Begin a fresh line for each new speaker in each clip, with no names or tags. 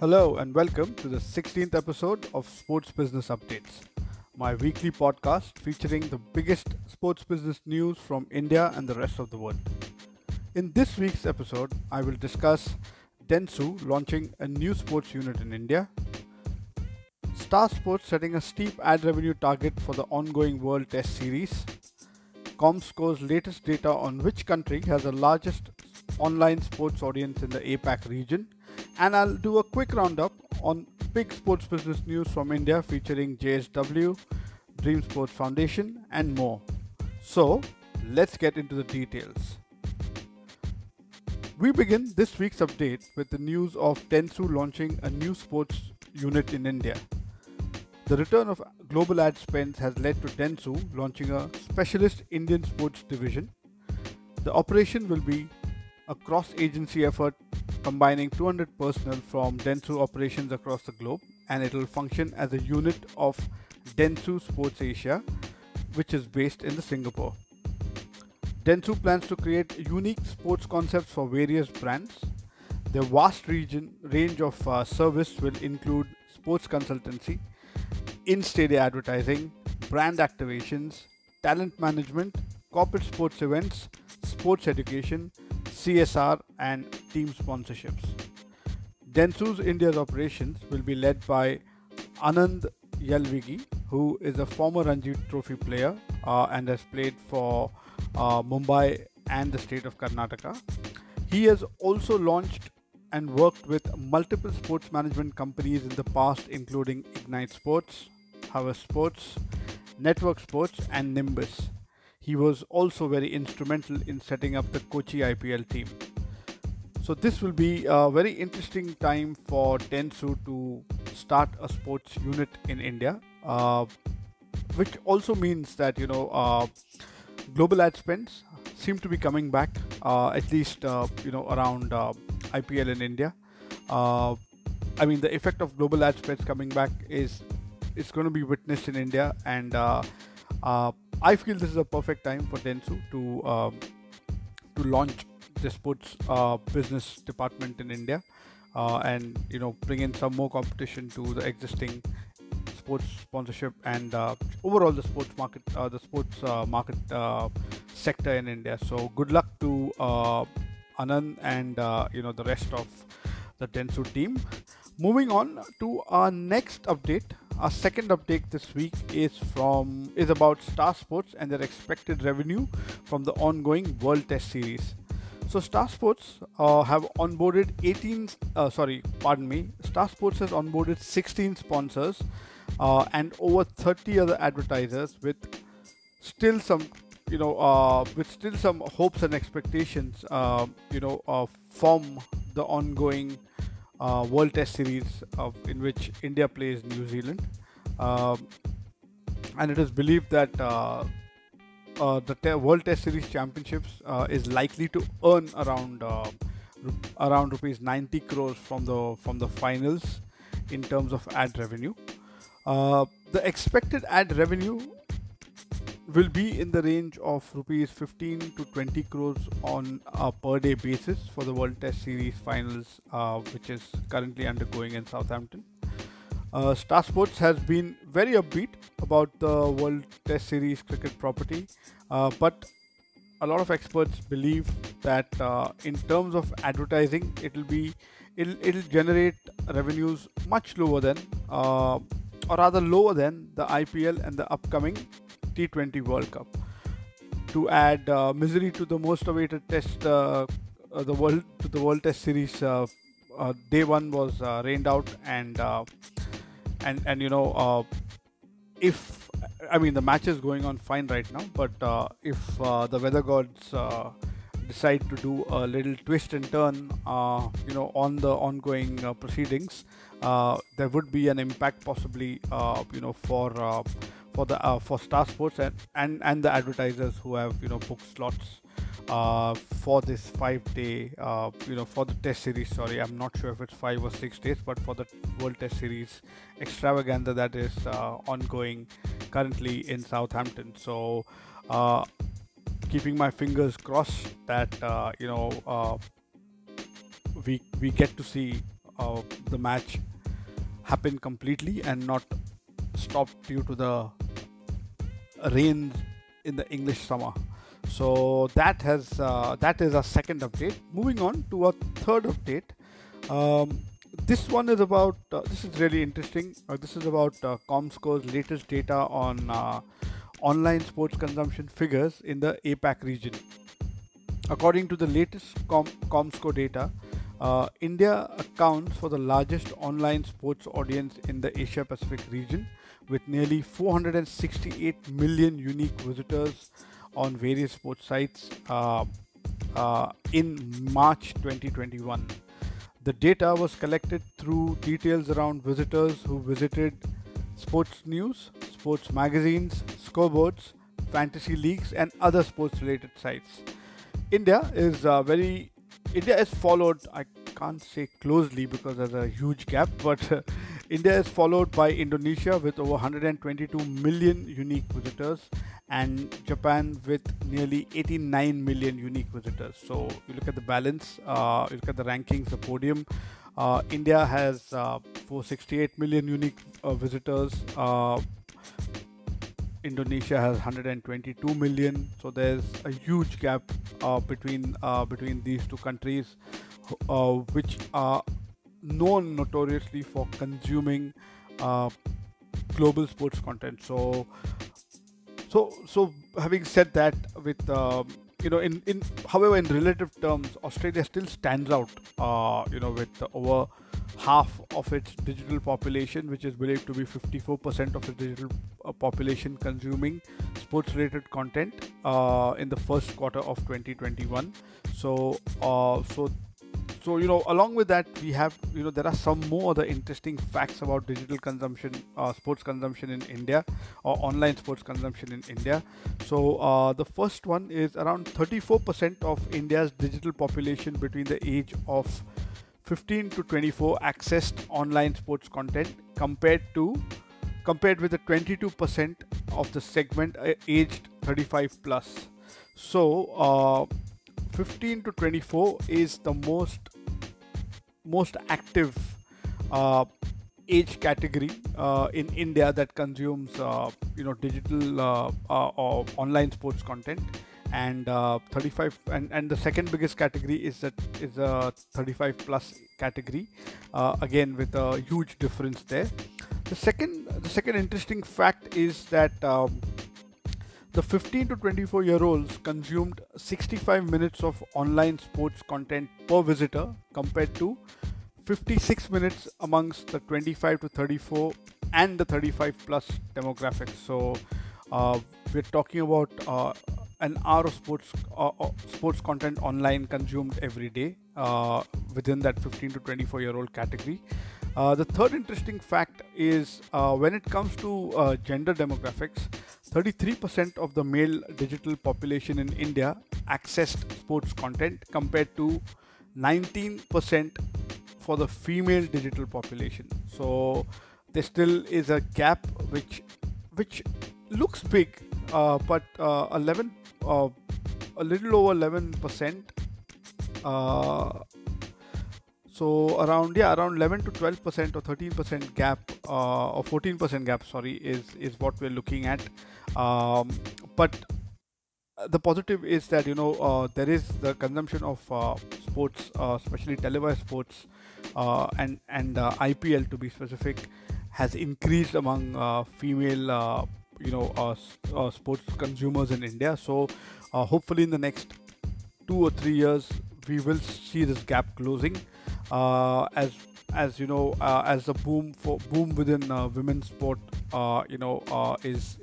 Hello and welcome to the 16th episode of Sports Business Updates, my weekly podcast featuring the biggest sports business news from India and the rest of the world. In this week's episode, I will discuss Dentsu launching a new sports unit in India, Star Sports setting a steep ad revenue target for the ongoing World Test Series, ComScore's latest data on which country has the largest online sports audience in the APAC region, and I'll do a quick roundup on big sports business news from India featuring JSW, Dream Sports Foundation, and more. So, let's get into the details. We begin this week's update with the news of Dentsu launching a new sports unit in India. The return of global ad spends has led to Dentsu launching a specialist Indian sports division. The operation will be a cross agency effort combining 200 personnel from Dentsu operations across the globe, and it will function as a unit of Dentsu Sports Asia, which is based in the Singapore. Dentsu plans to create unique sports concepts for various brands. Their vast region range of uh, service will include sports consultancy, in-stadium advertising, brand activations, talent management, corporate sports events, sports education, CSR, and team sponsorships. Dentsu's India's operations will be led by Anand Yalvigi, who is a former Ranji Trophy player uh, and has played for uh, Mumbai and the state of Karnataka. He has also launched and worked with multiple sports management companies in the past, including Ignite Sports, House Sports, Network Sports, and Nimbus. He was also very instrumental in setting up the Kochi IPL team. So this will be a very interesting time for Dentsu to start a sports unit in India, uh, which also means that you know uh, global ad spends seem to be coming back, uh, at least uh, you know around uh, IPL in India. Uh, I mean, the effect of global ad spends coming back is is going to be witnessed in India, and I feel this is a perfect time for Dentsu to um, to launch the sports uh, business department in India, uh, and you know bring in some more competition to the existing sports sponsorship and uh, overall the sports market, uh, the sports uh, market uh, sector in India. So good luck to Anand and you know the rest of the Dentsu team. Moving on to our next update. Our second update this week is from is about Star Sports and their expected revenue from the ongoing World Test Series. So Star Sports uh, have onboarded 18. Uh, sorry, pardon me. Star Sports has onboarded 16 sponsors uh, and over 30 other advertisers with still some, you know, uh, with still some hopes and expectations, uh, you know, from the ongoing uh, World Test Series of, in which India plays New Zealand. Um, and it is believed that uh, the te- World Test Series Championships uh, is likely to earn around uh, around rupees 90 crores from the from the finals in terms of ad revenue. Uh, the expected ad revenue will be in the range of rupees 15 to 20 crores on a per day basis for the World Test Series finals, uh, which is currently undergoing in Southampton. Uh, Star Sports has been very upbeat about the World Test Series cricket property, uh, but a lot of experts believe that uh, in terms of advertising, it'll be it'll, it'll generate revenues much lower than, uh, or rather lower than the IPL and the upcoming T20 World Cup. To add uh, misery to the most awaited test, uh, the world to the World Test Series, day one was rained out and and and you know uh, if I mean the match is going on fine right now, but uh, if uh, the weather gods uh, decide to do a little twist and turn, uh, you know, on the ongoing uh, proceedings, there would be an impact possibly, you know, for for the for Star Sports and, and and the advertisers who have you know booked slots uh, for this five day, uh, you know, for the test series. Sorry, I'm not sure if it's five or six days, but for the World Test Series extravaganza that is uh, ongoing currently in Southampton. So, uh, keeping my fingers crossed that uh, you know uh, we we get to see uh, the match happen completely and not stop due to the rains in the English summer. So that has uh, that is our second update. Moving on to our third update. Um, this one is about uh, this is really interesting. Uh, this is about uh, Comscore's latest data on uh, online sports consumption figures in the APAC region. According to the latest Com- Comscore data, uh, India accounts for the largest online sports audience in the Asia Pacific region with nearly 468 million unique visitors on various sports sites uh, uh, in March 2021. The data was collected through details around visitors who visited sports news, sports magazines, scoreboards, fantasy leagues, and other sports related sites. India is uh, very India is followed. I can't say closely because there's a huge gap, but India is followed by Indonesia with over 122 million unique visitors and Japan with nearly 89 million unique visitors. So you look at the balance, uh, you look at the rankings, the podium. Uh, India has uh, 468 million unique uh, visitors. Uh, Indonesia has 122 million. So there's a huge gap uh, between between these two countries, which are known notoriously for consuming global sports content. So so, so having said that, with um, you know, in in however in relative terms, Australia still stands out. Uh, you know, with over half of its digital population, which is believed to be 54% of the digital uh, population consuming sports-related content uh, in the first quarter of 2021. So, uh, so so you know along with that we have you know there are some more other interesting facts about digital consumption uh, sports consumption in india or online sports consumption in india. So uh, the first one is around 34% of india's digital population between the age of 15 to 24 accessed online sports content compared to compared with the 22% of the segment uh, aged 35 plus. So uh, 15 to 24 is the most most active uh, age category uh, in India that consumes uh, you know digital uh, uh, or online sports content. And uh, 35 and, and the second biggest category is that is a 35 plus category again with a huge difference there. The second the second interesting fact is that um, the 15 to 24 year olds consumed 65 minutes of online sports content per visitor compared to 56 minutes amongst the 25 to 34 and the 35 plus demographics. So uh, we're talking about uh, an hour of sports uh, uh sports content online consumed every day uh, within that 15 to 24 year old category. Uh, the third interesting fact is when it comes to gender demographics, 33% of the male digital population in India accessed sports content compared to 19% for the female digital population. So there still is a gap which which looks big, uh, but uh, 11, uh, a little over 11%. Uh, so around yeah around 11 to 12 percent or 13 percent gap uh, or 14 percent gap sorry is is what we're looking at um, but the positive is that you know uh, there is the consumption of uh, sports, uh, especially televised sports, uh, and and uh, IPL to be specific, has increased among uh, female you know sports consumers in India. So hopefully in the next two or three years we will see this gap closing as as you know as the boom for boom within women's sport you know is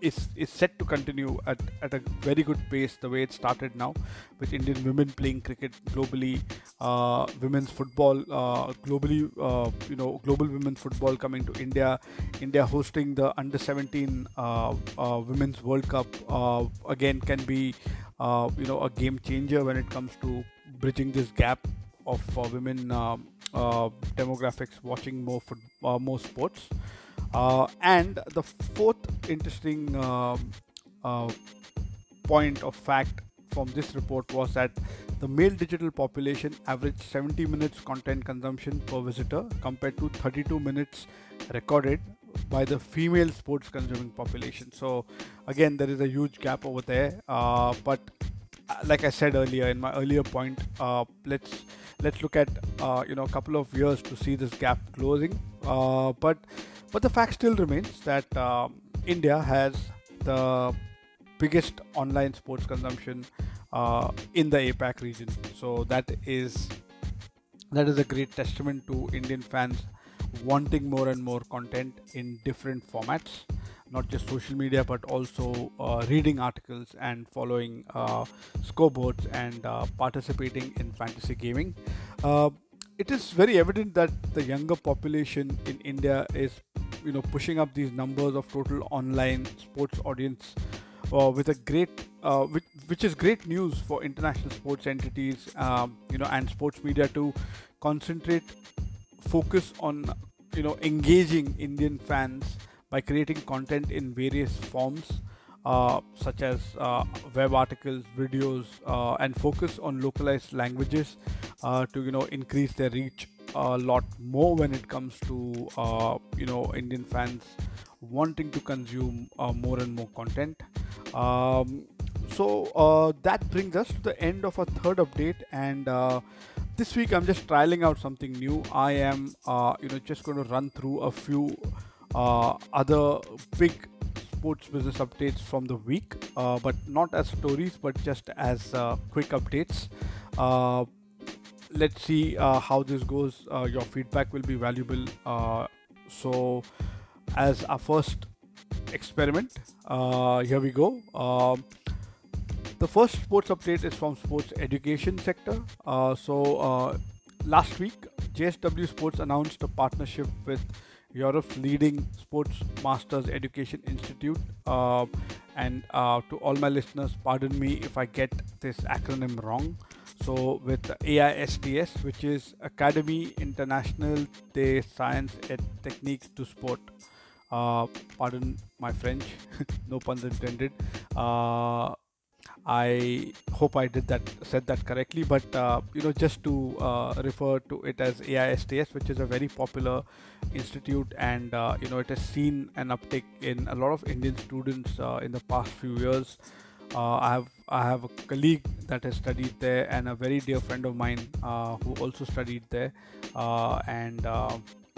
is is set to continue at, at a very good pace the way it started now with Indian women playing cricket globally uh, women's football uh, globally uh, you know global women's football coming to India India hosting the under 17 uh, uh, women's world cup uh, again can be you know a game changer when it comes to bridging this gap of women demographics watching more foot, more sports uh, and the fourth interesting um, uh, point of fact from this report was that the male digital population averaged 70 minutes content consumption per visitor compared to 32 minutes recorded by the female sports consuming population. So again, there is a huge gap over there. Uh, but uh, like I said earlier in my earlier point, uh, let's let's look at uh, you know a couple of years to see this gap closing. Uh, but but the fact still remains that um, India has the biggest online sports consumption uh, in the APAC region. So that is that is a great testament to Indian fans wanting more and more content in different formats not just social media but also uh, reading articles and following uh, scoreboards and uh, participating in fantasy gaming. Uh, it is very evident that the younger population in india is you know pushing up these numbers of total online sports audience uh, with a great uh, which, which is great news for international sports entities um, you know and sports media to concentrate focus on you know engaging Indian fans by creating content in various forms uh, such as uh, web articles, videos, uh, and focus on localized languages uh, to you know increase their reach a lot more when it comes to uh, you know Indian fans wanting to consume uh, more and more content. Um, so that brings us to the end of our third update and this week I'm just trialing out something new. I am, uh, you know, just going to run through a few uh, other big sports business updates from the week, uh, but not as stories, but just as uh, quick updates. Uh, let's see uh, how this goes. your feedback will be valuable. so, as our first experiment, here we go. Um, the first sports update is from sports education sector. Uh, so uh, last week, JSW Sports announced a partnership with Europe's leading sports masters education institute. Uh, and uh, to all my listeners, pardon me if I get this acronym wrong. So with AISTS, which is Academy International des Science et Techniques du Sport. Uh, pardon my French, no puns intended. Uh, I hope I did that said that correctly, but uh, you know just to uh, refer to it as AISTS, which is a very popular institute, and uh, you know it has seen an uptick in a lot of Indian students uh, in the past few years. Uh, I have I have a colleague that has studied there, and a very dear friend of mine uh, who also studied there, and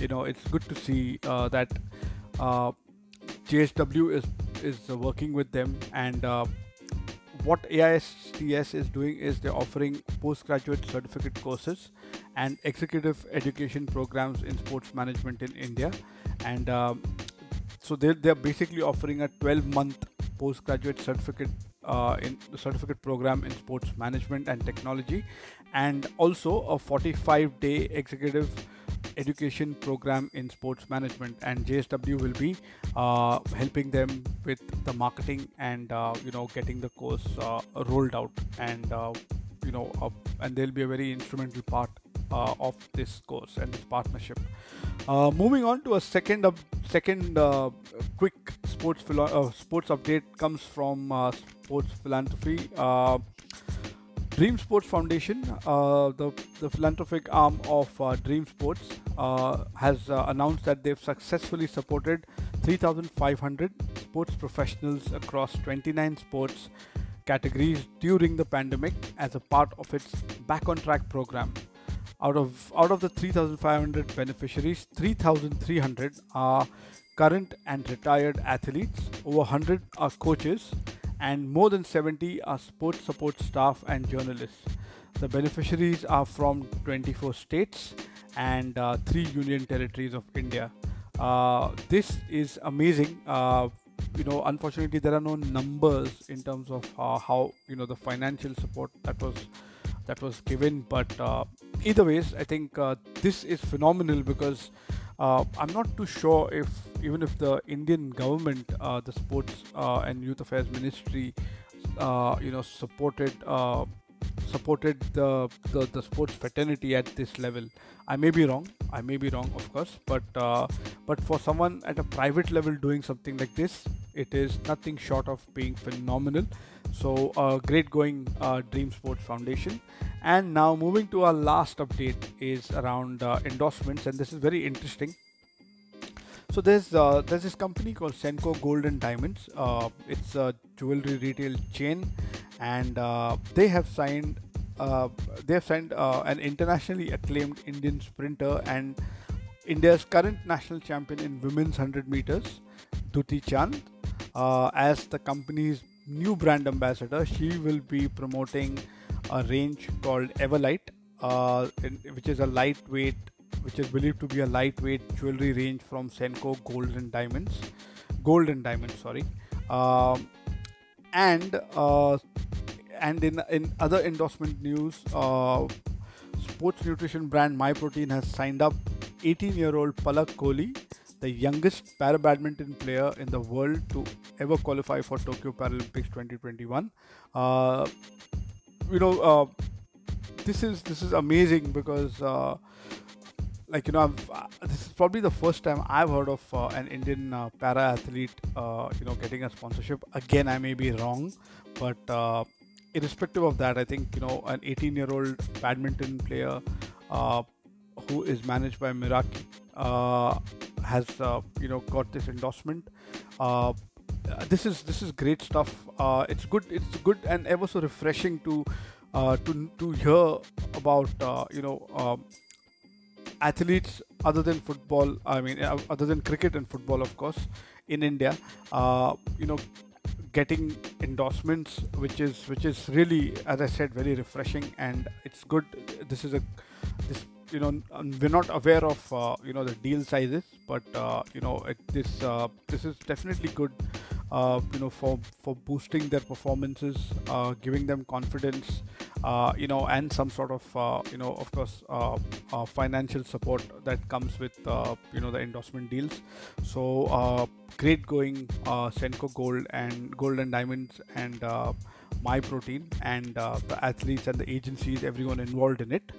you know it's good to see that JSW is is working with them and what AISTS is doing is they're offering postgraduate certificate courses and executive education programs in sports management in India. And um, so they're, they're basically offering a 12 month postgraduate certificate uh, in the certificate program in sports management and technology, and also a 45 day executive education program in sports management and JSW will be uh, helping them with the marketing and uh, you know getting the course uh, rolled out and uh, you know uh, and they'll be a very instrumental part uh, of this course and this partnership. moving on to a second second quick sports philo- sports update comes from sports philanthropy. Dream Sports Foundation, uh, the, the philanthropic arm of uh, Dream Sports, uh, has uh, announced that they've successfully supported 3,500 sports professionals across 29 sports categories during the pandemic as a part of its Back on Track program. Out of out of the 3,500 beneficiaries, 3,300 are current and retired athletes. Over 100 are coaches and more than 70 are sports support staff and journalists. The beneficiaries are from 24 states and uh, three union territories of India. Uh, this is amazing. Uh, you know, unfortunately, there are no numbers in terms of uh, how you know the financial support that was that was given. But uh, either ways, I think uh, this is phenomenal because uh, I'm not too sure if even if the Indian government, uh, the Sports uh, and Youth Affairs Ministry, uh, you know, supported supported the, the, the sports fraternity at this level. I may be wrong. I may be wrong, of course, but uh, but for someone at a private level doing something like this, it is nothing short of being phenomenal. So, uh, great going, uh, Dream Sports Foundation. And now, moving to our last update is around uh, endorsements, and this is very interesting. So there's uh, there's this company called Senco Gold and Diamonds. Uh, it's a jewelry retail chain, and uh, they have signed uh, they have signed uh, an internationally acclaimed Indian sprinter and India's current national champion in women's 100 meters, Duti Chand, uh, as the company's new brand ambassador. She will be promoting a range called Everlite, in, which is a lightweight which is believed to be a lightweight jewelry range from Senco Gold and Diamonds, Gold and Diamonds, sorry, um, and uh, and in in other endorsement news, uh, sports nutrition brand MyProtein has signed up 18-year-old Palak Kohli, the youngest para badminton player in the world to ever qualify for Tokyo Paralympics 2021. Uh, you know, uh, this is this is amazing because uh, like you know I've, uh, this is probably the first time I've heard of uh, an Indian uh, para athlete you know getting a sponsorship. Again, I may be wrong, but irrespective of that, I think you know an 18 year old badminton player uh, who is managed by Meraki has you know got this endorsement. this is this is great stuff. it's good. It's good and ever so refreshing to to to hear about you know. Um, athletes other than football i mean uh, other than cricket and football of course in india uh, you know getting endorsements which is which is really as i said very refreshing and it's good. This is a this you know we're not aware of uh, you know the deal sizes but uh, you know it, this uh, this is definitely good uh, you know for for boosting their performances uh, giving them confidence uh, you know and some sort of uh, you know of course uh, uh, financial support that comes with you know the endorsement deals. So great going senco gold and gold and diamonds and my protein and the athletes and the agencies everyone involved in it.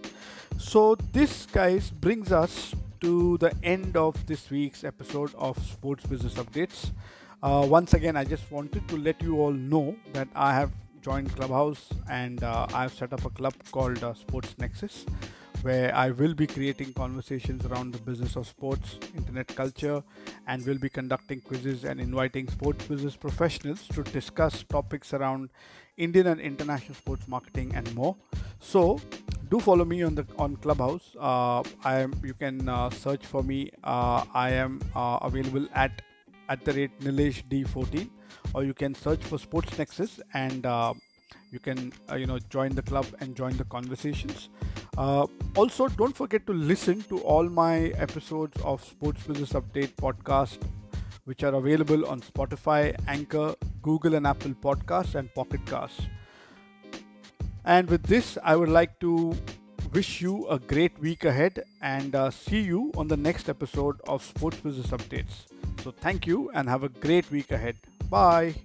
So this guys brings us to the end of this week's episode of sports business updates. Uh, once again, I just wanted to let you all know that I have joined Clubhouse and uh, I've set up a club called uh, Sports Nexus where I will be creating conversations around the business of sports, internet culture, and will be conducting quizzes and inviting sports business professionals to discuss topics around Indian and international sports marketing and more. So, do follow me on the on Clubhouse. Uh, I am. You can uh, search for me. Uh, I am uh, available at at the rate Nilesh D14 or you can search for Sports Nexus and uh, you can uh, you know join the club and join the conversations. Uh, also, don't forget to listen to all my episodes of Sports Business Update podcast, which are available on Spotify, Anchor, Google and Apple Podcasts, and Pocket Casts. And with this, I would like to wish you a great week ahead and uh, see you on the next episode of Sports Business Updates. So, thank you and have a great week ahead. Bye.